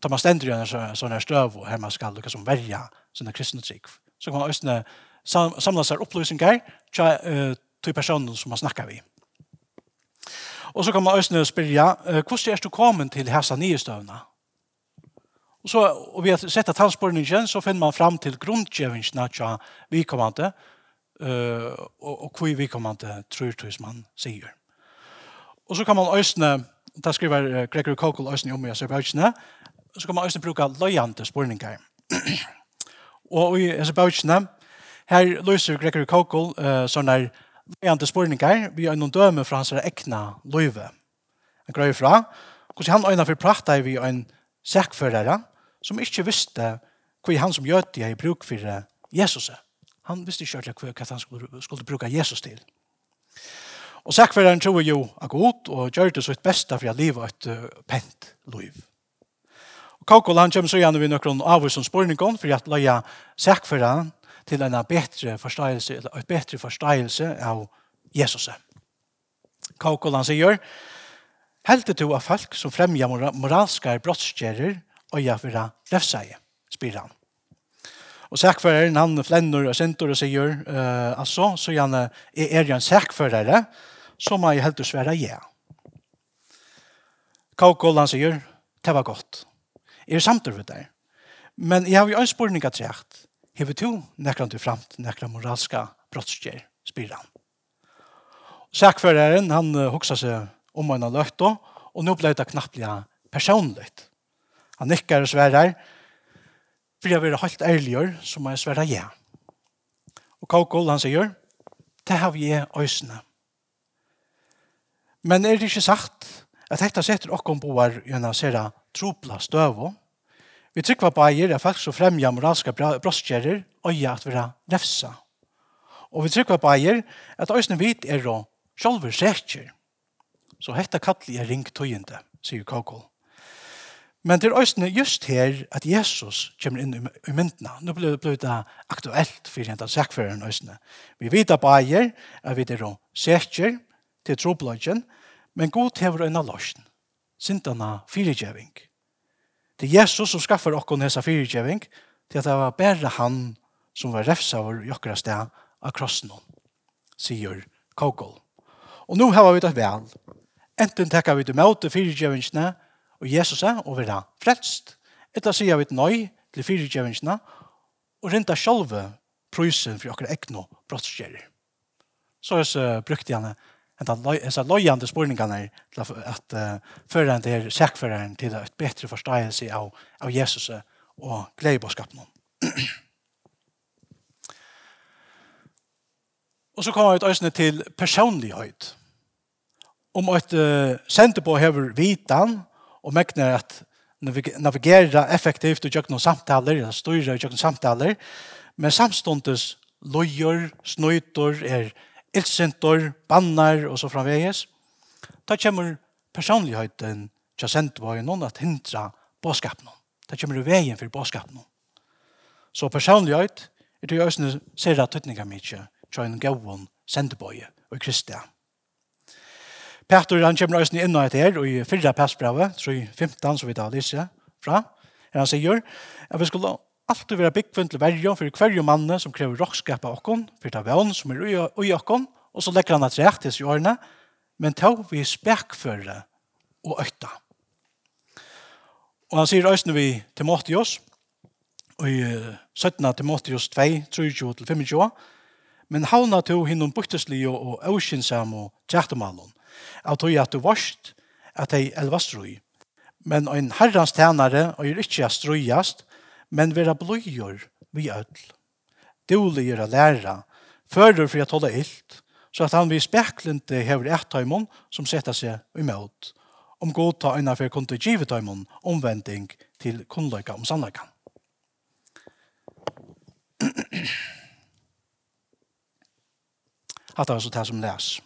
Tar man stender igjen så, sånne støv, og her man skal lukke som verja sånne kristne trygg. Så kan man Østene sam, samle seg opplysninger til, uh, to personer som man snakker vi. Og så kan man Østene spørre, uh, hvordan er du kommet til hessa nye støvna? Og så, og vi har sett at tannspåren igjen, så finner man fram til grunnkjøvingene til vi kommende, uh, og, og hvor vi kommer til tror til man sier. Og så kan man øsne, da skriver Gregory Kokel øsne om i Azerbaijan, så kan man øsne bruke løyende spørninger. og i Azerbaijan, her løser Gregory Kokel uh, sånne løyante spørninger, vi har noen døme fra hans ekne løyve. Han grøy fra, hvordan han øyne for prata vi en sekførere, som ikke visste hva han som gjøte det i bruk for Jesus. Han visste ikke hva, hva han skulle, skulle bruke Jesus til. Og sakføreren tror jo er god, og gjør det sitt beste for å leve et uh, pent liv. Og Kaukol han kommer så gjerne ved noen av oss som spørninger for at leie sakføreren til en bedre forståelse, eller et bedre forståelse av Jesus. Kaukol han sier, Heldig to av folk som fremger moralske brottskjærer og gjør for å refseie, spyr han. Og sækføreren, han flenner og senter og sier, uh, altså, så gjerne, er jeg en sækførere, så må jeg helt og svære ja. Kaukål, han sier, det var godt. Jeg er samt over deg. Men jeg har jo en spørning at sagt, vi to nekker til fremt, nekker moralska brottskjer, spyr han. Sækføreren, han uh, hoksa seg om han har løgt og nå ble det knapplega personligt. Han nikker og sværer, For jeg vil helt ærligere, så må jeg svære ja. Og Kaukol, han sier, det har vi øsene. Men er det ikke sagt at dette setter okken boer gjennom sere tropla støv Vi trykker på eier er faktisk å fremja moralske brostkjærer og gjøre at vi er nefsa. Og vi trykker på eier at øsene vit er å sjølver sekker. Så hette kattelig er ring tøyende, sier Kaukol. Men det er også just her at Jesus kommer inn i myndene. Nå blir det blitt aktuelt for hentan sekføren også. Vi vet at bæger er vi der og sekker til troblodgen, men god hever øyne løsjen. Sintene fyrigjøving. Det er Jesus som skaffer okken hese fyrigjøving til at det var bare han som var refsa over i akkurat sted av krossen, sier Kogol. Og nå har vi det vel. Enten tekker vi til møte og Jesus er og vera frelst. Etta sier vi et nøy til fyrirgjøvingsna og rinta sjálve prøysen for okkar egnu brottskjerir. Så er så brukte han hessa løyende spørningene til at uh, føreren til sækføreren til et bedre forståelse av, av Jesus og gleibåskapen. og så kommer vi et øyne til personlighet. Om et uh, på hever vitan, og mekner at navigera effektivt og gjøre noen samtaler, styrer og gjøre samtaler, men samståndes lojer, snøytor, er ildsenter, bannar og så framveges. Da kommer personligheten til sendtbøyen noen at hindra båskapen. Da kommer det veien for båskapen. Så personlighet er det jo også ser at tøtninga mye til en gavon sendtbøye og kristian. Petter han kommer også inn og etter og i fyrre passbrevet, tror jeg 15, så vi tar lyser fra, her han sier, at vi skulle alltid være byggfunn til verjon for hver mann som krever rockskap av okkon, for det er vann som er ui okkon, og så legger han et rett til årene, men ta vi spekføre og økta. Og han sier øyne vi Timotheus, og i 17. Timotheus 2, 23-25, men havna to hinnom bukteslige og øvskinsam og tjertemalon, at du at du varst at ei elvastrui. Men ein herrans tænare og er ikkje strujast, men vera blujur vi ødel. Doliger a læra, fører for at holde illt, så at han vi speklinte hever et tøymon som setta seg imot, om god ta innan for kunde givet taimon omvending til kunnløyka om sannløyka. Hatta var så det som læs.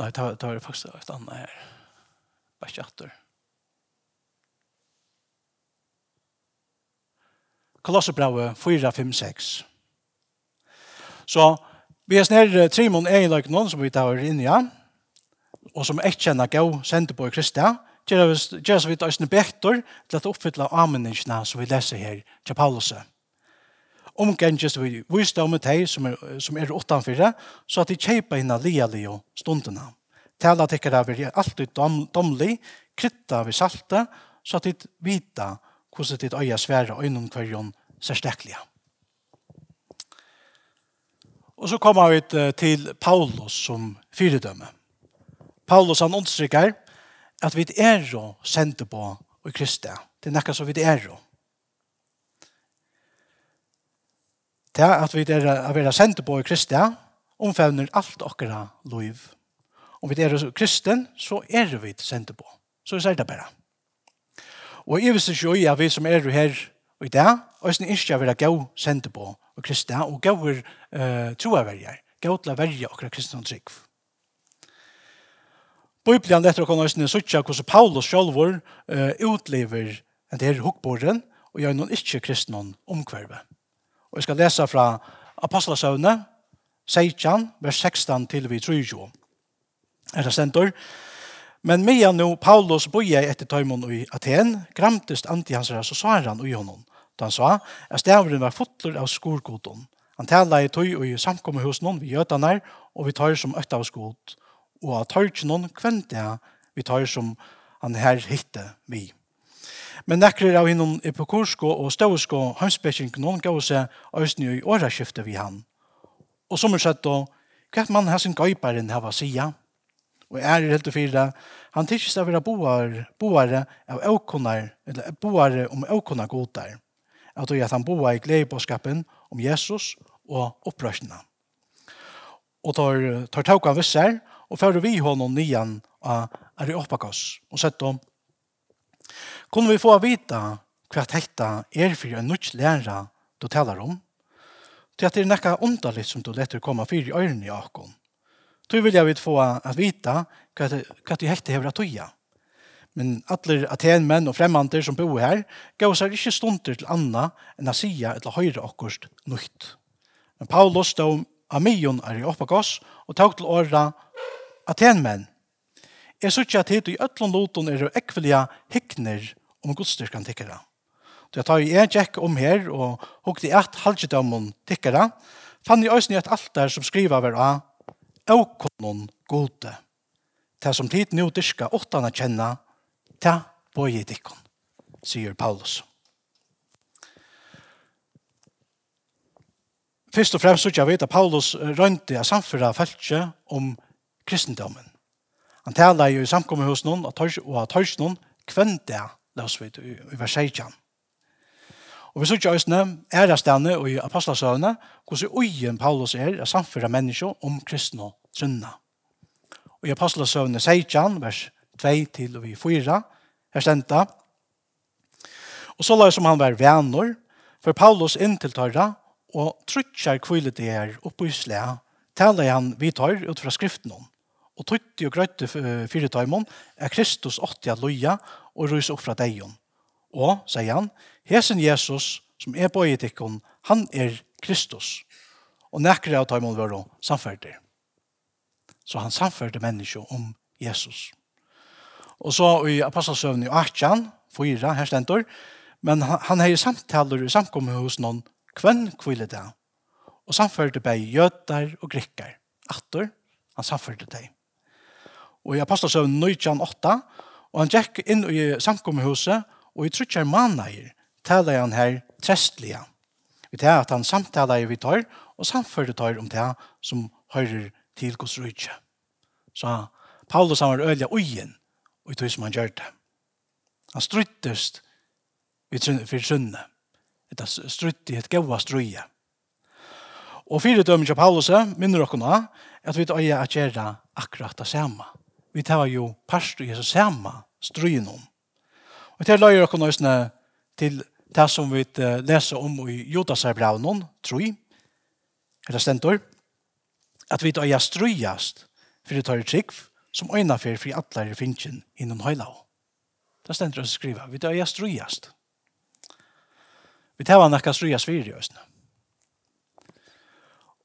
Nei, ta, ta er faktisk et annet her. Bare ikke atter. Kolossebrauet 4, 5, 6. Så vi er snær Trimon er i løk noen som vi tar inn i, ja. og som ikke kjenner gav sendte på i Kristia, gjør vi oss en bektor til å oppfylle ameningene som vi leser her til Pauluset omgengest vi visdom med deg som er, som er utanfyrre, så at de kjeipa inn lia lio stundene. Tala tikkara vi er alltid dom, domlig, krytta vi salte, så at de vita hvordan de øye svære øynene kvarjon særsteklige. Og så kommer vi til Paulus som fyredømme. Paulus han understryker at vi er sendte på i Kristi. Det er noe som vi er jo. til at vi er å være sendt på i Kristi, omfevner alt okkara liv. Om vi er kristen, så er vi sendt på. Så vi sier det bare. Og jeg visste ikke at vi som er her i dag, og jeg ikke at vi er gav sendt på i Kristi, og gav er uh, troverger, gav til å verge okkara kristne trygg. Bibelen etter å kunne øyne suttje hvordan Paulus selv uh, utlever en del hukkbåren og gjør noen ikke kristne omkvervet. Og jeg skal lese fra Apostlesøvne, 16, vers 16 til vi 30. Er det sentor? Men mye nå Paulus boja etter tøymon i Aten, gramtest anti hans ræs og svarer han ui honom. Da han sa, at stavren var fotler av skorgodon. Han tala i tøy og i samkommet hos noen vi gjøtanar, og vi tar som økt av skod. Og av tøy noen kvente vi tar som han her hitte vi. Men nekker av hinnom epikursko og stausko hamspeking noen gav seg øyne i åraskiftet vi han. Og som er sett då, hva man har sin gøyparen hava sida, og er i helt og fyra, han tikkist av vera boar, boare av aukonar, eller boare om aukonar godar, at og at han boar i gledeboskapen om Jesus og opprørsina. Og tar, tar tauka visser, og fører vi honom nian av Areopagos, og sett om Kunne vi få vita hva dette er for en nødt lærer du taler om? Til at det er noe underlig som du letter komme for i øynene i akkurat. Du vil jeg få at vita hva det hekte hever at tøya. Men alle atenmenn og fremmander som bor her gav seg ikke stunder til anna enn å si eller høyre akkurat nøyt. Men Paulus stod av mion er i oppakos og tog til åra atenmenn Jeg synes at hit i øtlån loton er ekvelia hikner om godstyrkan tikkere. Da jeg tar jeg tjekk om her og hukte et halvdømmen tikkere, fann jeg også et alter som skriver over av «Aukonon gode». Det som tid nå dyrka åttan å kjenne, det bøye tikkon, sier Paulus. Først og fremst så jeg vet at Paulus rønte av samfunnet feltje om kristendommen. Han talar jo i samkommet hos noen, og har törs noen kvänt det lås vi i vers 16. Og vi sier òsne er det stedene og i apostasøvne hvordan uien Paulus er å samføre mennesker om kristne og trunna. Og i apostasøvne 16, vers 2 til vi 4, her stendte, Og så la som han var venner, for Paulus inn til tørra og trutjar kvillet det her oppe i slæ, taler han vi tar ut fra skriften om og tøytti og grøytti fyrir tøymon, er Kristus åtti at loja og rys opp fra deion. Og, sier han, hesen Jesus som er på etikken, han er Kristus. Og nekker av tøymon var og samferdig. Så han samferdig menneskje om Jesus. Og så i apostelsøvn i Akjan, fyra, her stendur, men han, han hei samtaler i samkommet hos noen kvenn kvile det. Og samførte bei jøtar og grikkar. Attor, han samførte det og i apostelsøvn 1908, og han gikk inn i samkommehuset, og i trutjar manneier taler han her trestlige. Vi tar at han samtaler vi tar, og samfører tar om det som hører til Guds rydtje. Så Paulus han var øyelig ugen, og i tog som han gjør det. Han struttest for sunne. Det strutt i et gaua strøye. Og fire dømmer til Paulus minner dere nå at vi tar å gjøre akkurat det samme vi tar jo parst i Jesus samme stryen om. Og til løyer dere nøysene til det som vi leser om i Jodas er braun, tror jeg, eller stentor, at vi tar strøyast for det tar i trygg som øyne for for alle er finnes innom høyla. Det stentor å skriva, vi tar strøyast. Vi tar nekka strøyast fyrir i øsene.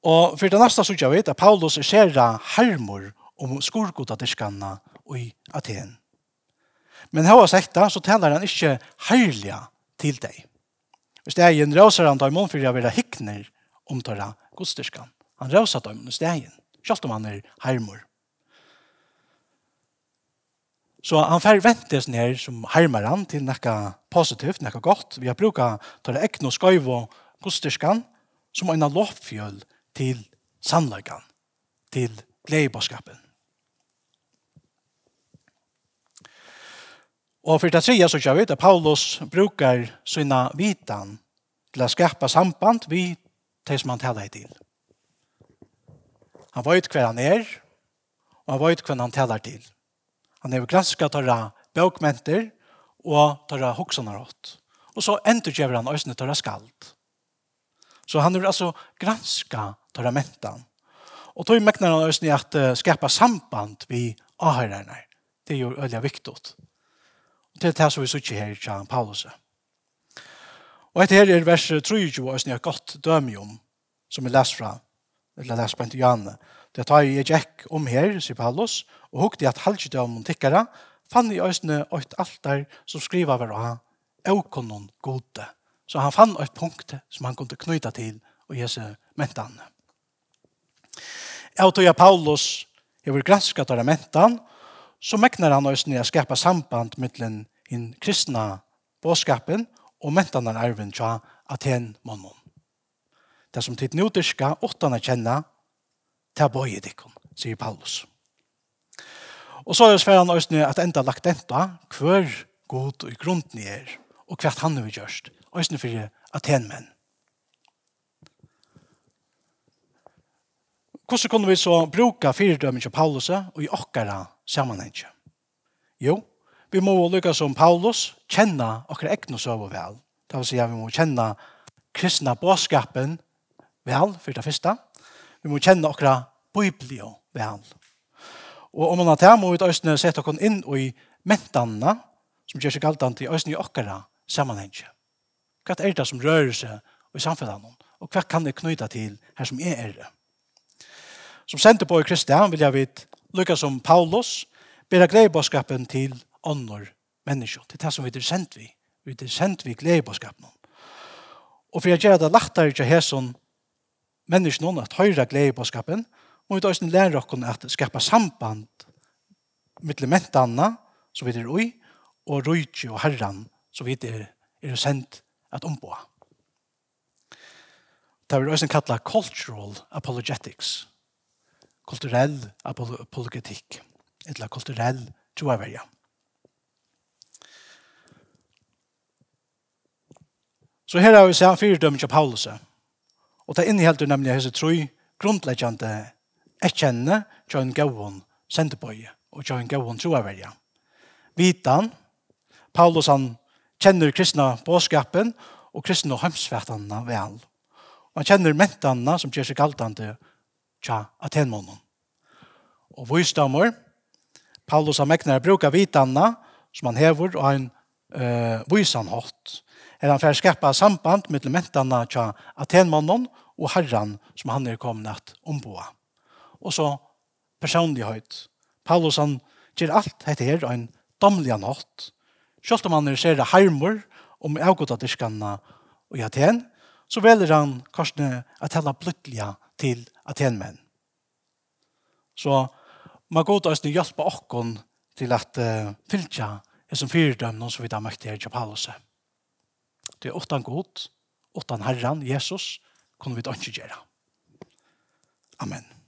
Og for det neste så jeg vet at Paulus er særa harmor om skurgodadiskanna i Aten. Men hva sagt da, så talar han ikke herliga til deg. Hvis det er en rauser han tar mån for å være hikkner om tåra godstyrskan. Han rauser tar i stegen, selv om han er hermor. Så han får vente sånn her som hermer han til noe positivt, noe godt. Vi har brukt tåra ekne og skøyv og godstyrskan som en lovfjøl til sannløygan, til gledebåskapen. Og for det tredje så kör vi at Paulus brukar sina vitan til å skapa samband vi til som han taler til. Han vet hva han er, og han vet hva han taler til. Han er granskat tørre bøkmenter og tørre hoksanar åt. Og så endurgjøver han øsne tørre skald. Så han er altså granska tørre mentan. Og tog mekner han øsne at skapa samband vi avhørerne. Det er jo øyelig viktigt til det som vi sier her i Paulus. Og etter her er vers 23, og jeg har godt dømme om, som jeg leser fra, eller leser på Janne. Det tar jeg gikk om her, sier Paulus, og hukte at halvdømme om tikkere, fann i øsne et altar som skriver over av «Eukonon gode». Så han fann et punkt som han kunne knyta til og gjøre seg mentene. Jeg og Paulus har vært gransket av mentan, så meknar han oss å skapa samband mellom den kristna båskapen og mentanar arven tja Aten mannen. Det som tid nuderska åttan er kjenna, ta bøye dikken, sier Paulus. Og så er det sværen oss at enda lagt enda hver god og grunden er, og hva han har gjort, oss nu for Atenmenn. Hvordan kunne vi så bruka fyrdømmen til Paulus og i okkara sammenhengen. Jo, vi må lykke som Paulus kjenne okre egne søve vel. Det vil si at vi må kjenne kristna båskapen vel, for det første. Vi må kjenne okre biblio vel. Og om man har det, må vi østene sette oss inn i mentanene, som gjør seg galt i østene i okre sammenhengen. Hva er det som rører seg i samfunnet? Og hva kan det knyta til her som er det? Som sender på i Kristian vil jeg vite lukka som Paulus, bera gleibåskapen til ånder mennesker. Det er det som vi er sendt vi. Vi er sendt vi gleibåskapen. Og for jeg gjør det lettere til hæsson menneskene at høyre gleibåskapen, må vi da også lære oss at skapa samband med mentene som vi er ui, og rujtje og herran som vi er, er sendt at ombå. Det er også kallet cultural apologetics kulturell apologetikk, eller kulturell troverja. Så her har vi sett fire dømmer til Paulus, og det innehelter nemlig hese troi grunnleggjande ekkjenne John Gowon sendebøye og John Gowon troverja. Vitan, Paulus han kjenner kristna båskapen og kristna hemsfærtanna vel. Og han kjenner mentanna som gjør seg galtande og tja atenmånen. Og vysdommer, Paulus har Mekner brukar vitanna som han hever og en uh, vysan hatt. Er han fer skapa samband med elementene tja atenmånen og herran som han er kommet at omboa. Og så personlighet. Paulus han gjør alt dette her en domlig natt. Selv om han er ser harmor om avgodadiskene og i Aten, så velger han kanskje at hella bløttelig til atenmenn. Så man går til å hjelpe oss til at uh, fylltja er som fyrdømne som vi da møtte her i Paulus. Det er åttan god, åttan herran, Jesus, kunne vi da ikke gjøre. Amen.